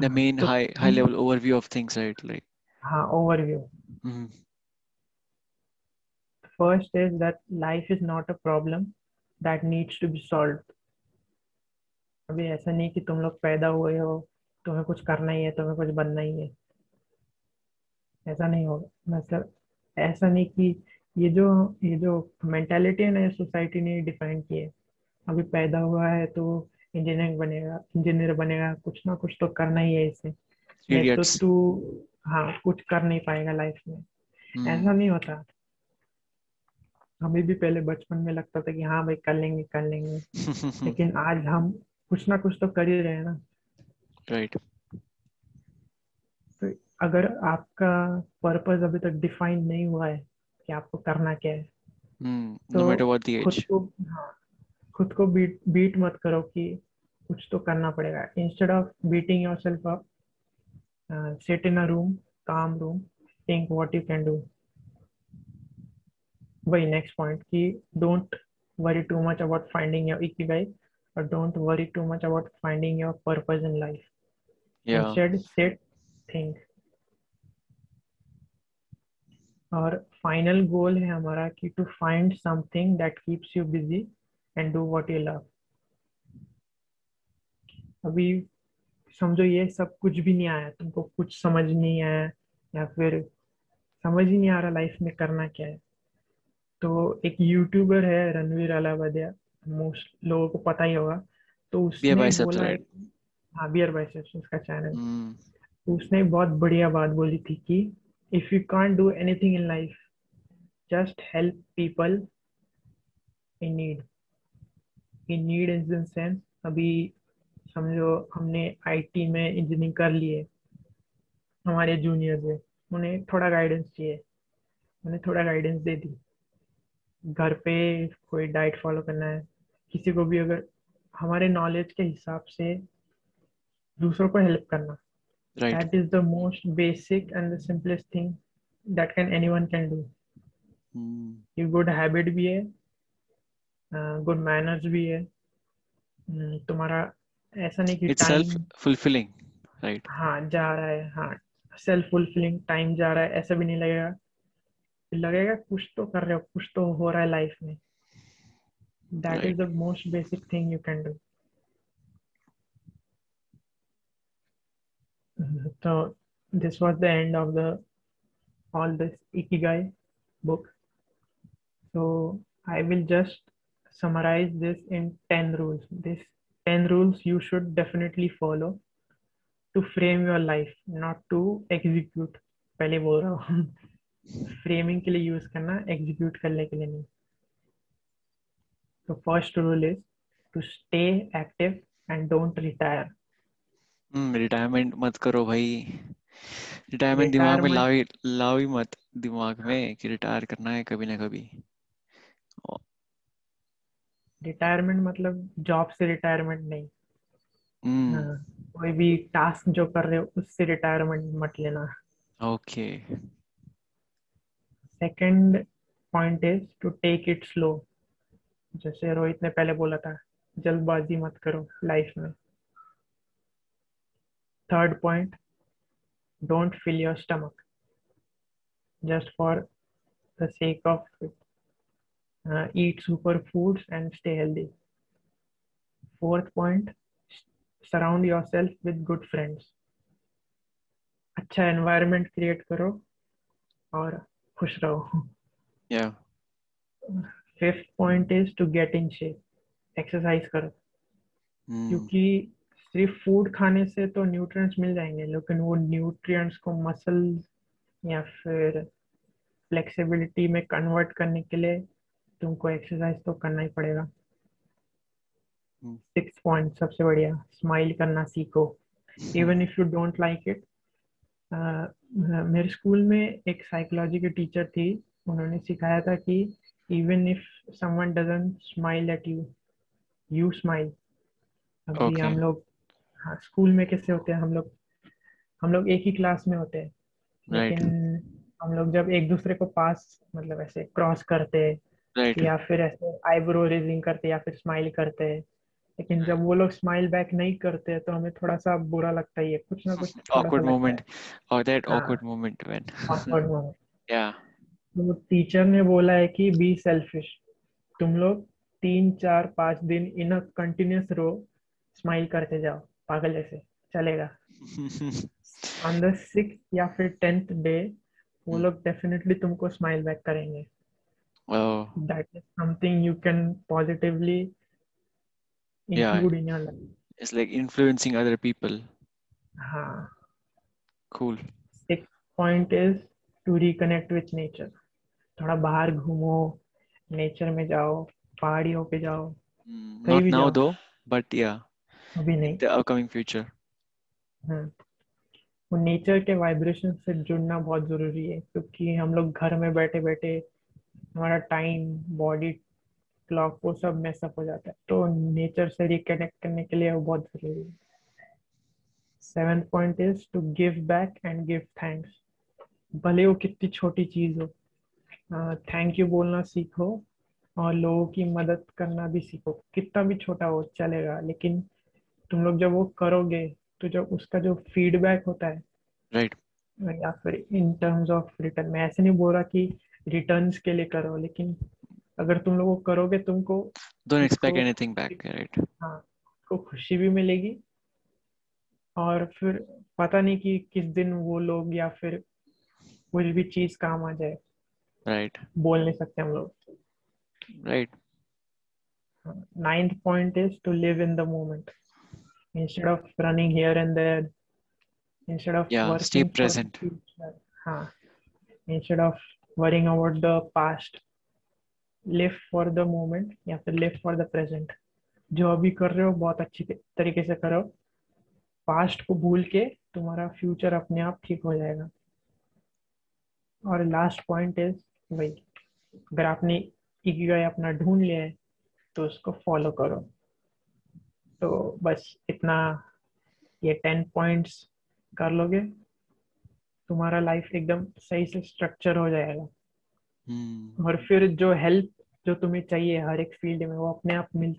the main तो high high level overview of things right? Like हाँ overview mhm. First is that life is not a problem that needs to be solve अभी ऐसा नहीं कि तुम लोग पैदा हुए हो तुम्हें कुछ करना ही है तुम्हें कुछ बनना ही है। ऐसा नहीं होगा मतलब ऐसा नहीं कि ये जो ये जो मेंटालिटी है ना ये सोसाइटी ने डिफाइन की है। अभी पैदा हुआ है तो इंजीनियरिंग बनेगा इंजीनियर बनेगा कुछ ना कुछ तो करना ही है इसे। नहीं तो तू हाँ कुछ कर नहीं पाएगा लाइफ में। Hmm. ऐसा नहीं होता। हमें भी पहले बचपन में लगता था कि हाँ भाई कर लेंगे कर लेंगे। लेकिन आज हम कुछ ना कुछ तो कर ही रहे हैं ना। Right. तो अगर आपका पर्पस अभी तक डिफाइन नहीं हुआ है कि आपको करना क्या है Hmm. तो no the खुद को हाँ खुद को बीट बीट मत करो कि कुछ तो करना पड़ेगा। Instead of beating your self up sit in a room calm room think what you can do वही नेक्स्ट पॉइंट कि don't worry too much about finding your ikigai और don't worry too much about finding your purpose in life instead sit think. और final goal है हमारा कि to find something that keeps you busy and do what you love अभी समझो ये सब कुछ भी नहीं आया तुमको कुछ समझ नहीं आया या फिर समझ ही नहीं आ रहा लाइफ में करना क्या है। तो एक यूट्यूबर है रणवीर अलावदिया मोस्ट लोगों को पता ही होगा। तो उसने बोला है बियर बाइसेप्स उसका चैनल Hmm. तो उसने बहुत बढ़िया बात बोली थी कि if you can't do anything in life just help people in need in need in sense अभी समझो हमने आईटी में इंजीनियरिंग कर ली है हमारे जूनियर्स है उन्हें थोड़ा गाइडेंस चाहिए उन्हें थोड़ा गाइडेंस दे दी। घर पे कोई डाइट फॉलो करना है किसी को भी अगर हमारे नॉलेज के हिसाब से दूसरों को हेल्प करना। Right. Is the most basic and the simplest thing that can anyone can do Hmm. ये गुड हैबिट भी है गुड मैनर्स भी है। हम्म, तुम्हारा ऐसा नहीं कि इट्स सेल्फ फुलफिलिंग राइट हाँ जा रहा है हाँ सेल्फ फुलफिलिंग टाइम जा रहा है ऐसा भी नहीं लगेगा। लगेगा कुछ तो कर रहे हो कुछ तो हो रहा है लाइफ में। That is the most basic thing you can do तो this was the end of the all this ikigai book so I will just summarise this in ten rules this 10 rules you should definitely follow to frame your life, not to execute. पहले बोल रहा हूँ। Framing के लिए use करना execute करने के लिए नहीं। तो first rule is to stay active and don't retire retirement मत करो भाई। रिटायरमेंट दिमाग में लाओ लाओ ही मत दिमाग में कि रिटायर करना है कभी ना कभी। रिटायरमेंट मतलब जॉब से रिटायरमेंट नहीं। हम्म हाँ, कोई भी टास्क जो कर रहे हो उससे रिटायरमेंट मत लेना। Okay second point is to take it slow जैसे रोहित ने पहले बोला था जल्दबाजी मत करो लाइफ में। Third point don't fill your stomach just for the sake of eat super foods and stay healthy. Fourth point surround yourself with good friends. अच्छा एनवायरनमेंट क्रिएट करो और खुश रहो। या fifth point is to get in shape exercise करो। हम्म क्योंकि सिर्फ़ फ़ूड खाने से तो न्यूट्रिएंट्स मिल जाएँगे लेकिन वो न्यूट्रिएंट्स को मसल या फिर फ्लेक्सिबिलिटी में कन्वर्ट करने के लिए तुमको एक्सरसाइज तो करना ही पड़ेगा हम्म। सिक्स पॉइंट सबसे बढ़िया स्माइल करना सीखो even if you don't like it मेरे स्कूल में एक साइकोलॉजी की टीचर थी उन्होंने सिखाया था कि even if someone doesn't smile at you you smile अभी Okay. हम लोग हाँ स्कूल में कैसे होते हैं हम लोग हम लोग एक ही क्लास में होते हैं Right. लेकिन हम लोग जब एक दूसरे को पास मतलब ऐसे क्रॉस करते राइट या फिर ऐसे आईब्रो रेजिंग करते या फिर स्माइल करते। हैं लेकिन जब वो लोग स्माइल बैक नहीं करते हैं तो हमें थोड़ा सा बुरा लगता ही है। कुछ ना कुछ awkward moment. Or that हाँ। awkward moment when. Awkward moment. Yeah. तो टीचर ने बोला है कि बी सेल्फिश तुम लोग तीन चार पाँच दिन इन अ कंटिन्यूस रो स्माइल करते जाओ। पागल जैसे। चलेगा। ऑन द सिक्स या फिर टेंथ डे वो लोग डेफिनेटली तुमको स्माइल बैक करेंगे। Oh that is something you can positively include Yeah. in your life. it's like influencing other people हाँ cool sixth point is to reconnect with nature. थोड़ा बाहर घूमो नेचर में जाओ पहाड़ियों पे जाओ Mm, now जाओ though but yeah अभी नहीं the upcoming future हम्म वो नेचर के वाइब्रेशन से जुड़ना बहुत ज़रूरी है क्योंकि हम लोग घर में बैठे बैठे हमारा टाइम बॉडी क्लॉक वो सब मैसअप हो जाता है। तो नेचर से रिकनेक्ट करने के लिए वो बहुत ज़रूरी है। Seventh point is to give back and give thanks भले वो कितनी छोटी चीज़ हो। थैंक यू बोलना सीखो और लोगों की मदद करना भी सीखो। कितना भी छोटा हो चलेगा। लेकिन तुम लोग जब वो करोगे तो जब उसका जो फीडबैक होता है right. या फिर इन टर्म्स ऑफ़ रिटर्न मैं ऐसे नहीं बोल रहा कि रिटर्न के लिए करो लेकिन अगर तुम लोग करोगे तुमको don't expect anything back right हाँ को खुशी भी मिलेगी। और फिर पता नहीं कि किस दिन वो लोग या फिर कुछ भी चीज़ काम आ जाए। Right right. बोल नहीं सकते हम लोग। Right ninth point is to live in the moment instead of running here and there instead of या प्रेजेंट हाँ instead of worrying about the past, live for the moment, या फिर live for the present. जो अभी कर रहे हो, बहुत अच्छी तरीके से करो। पास्ट को भूल के तुम्हारा फ्यूचर अपने आप ठीक हो जाएगा। और लास्ट पॉइंट इज़ वही अगर आपने इकिगाई अपना ढूंढ लिया है तो उसको फॉलो करो। तो बस इतना, ये टेन पॉइंट्स कर लोगे। तुम्हारा लाइफ एकदम सही से स्ट्रक्चर हो जाएगा Hmm. और फिर जो हेल्प जो तुम्हें चाहिए हर एक फ़ील्ड में वो अपने आप मिलते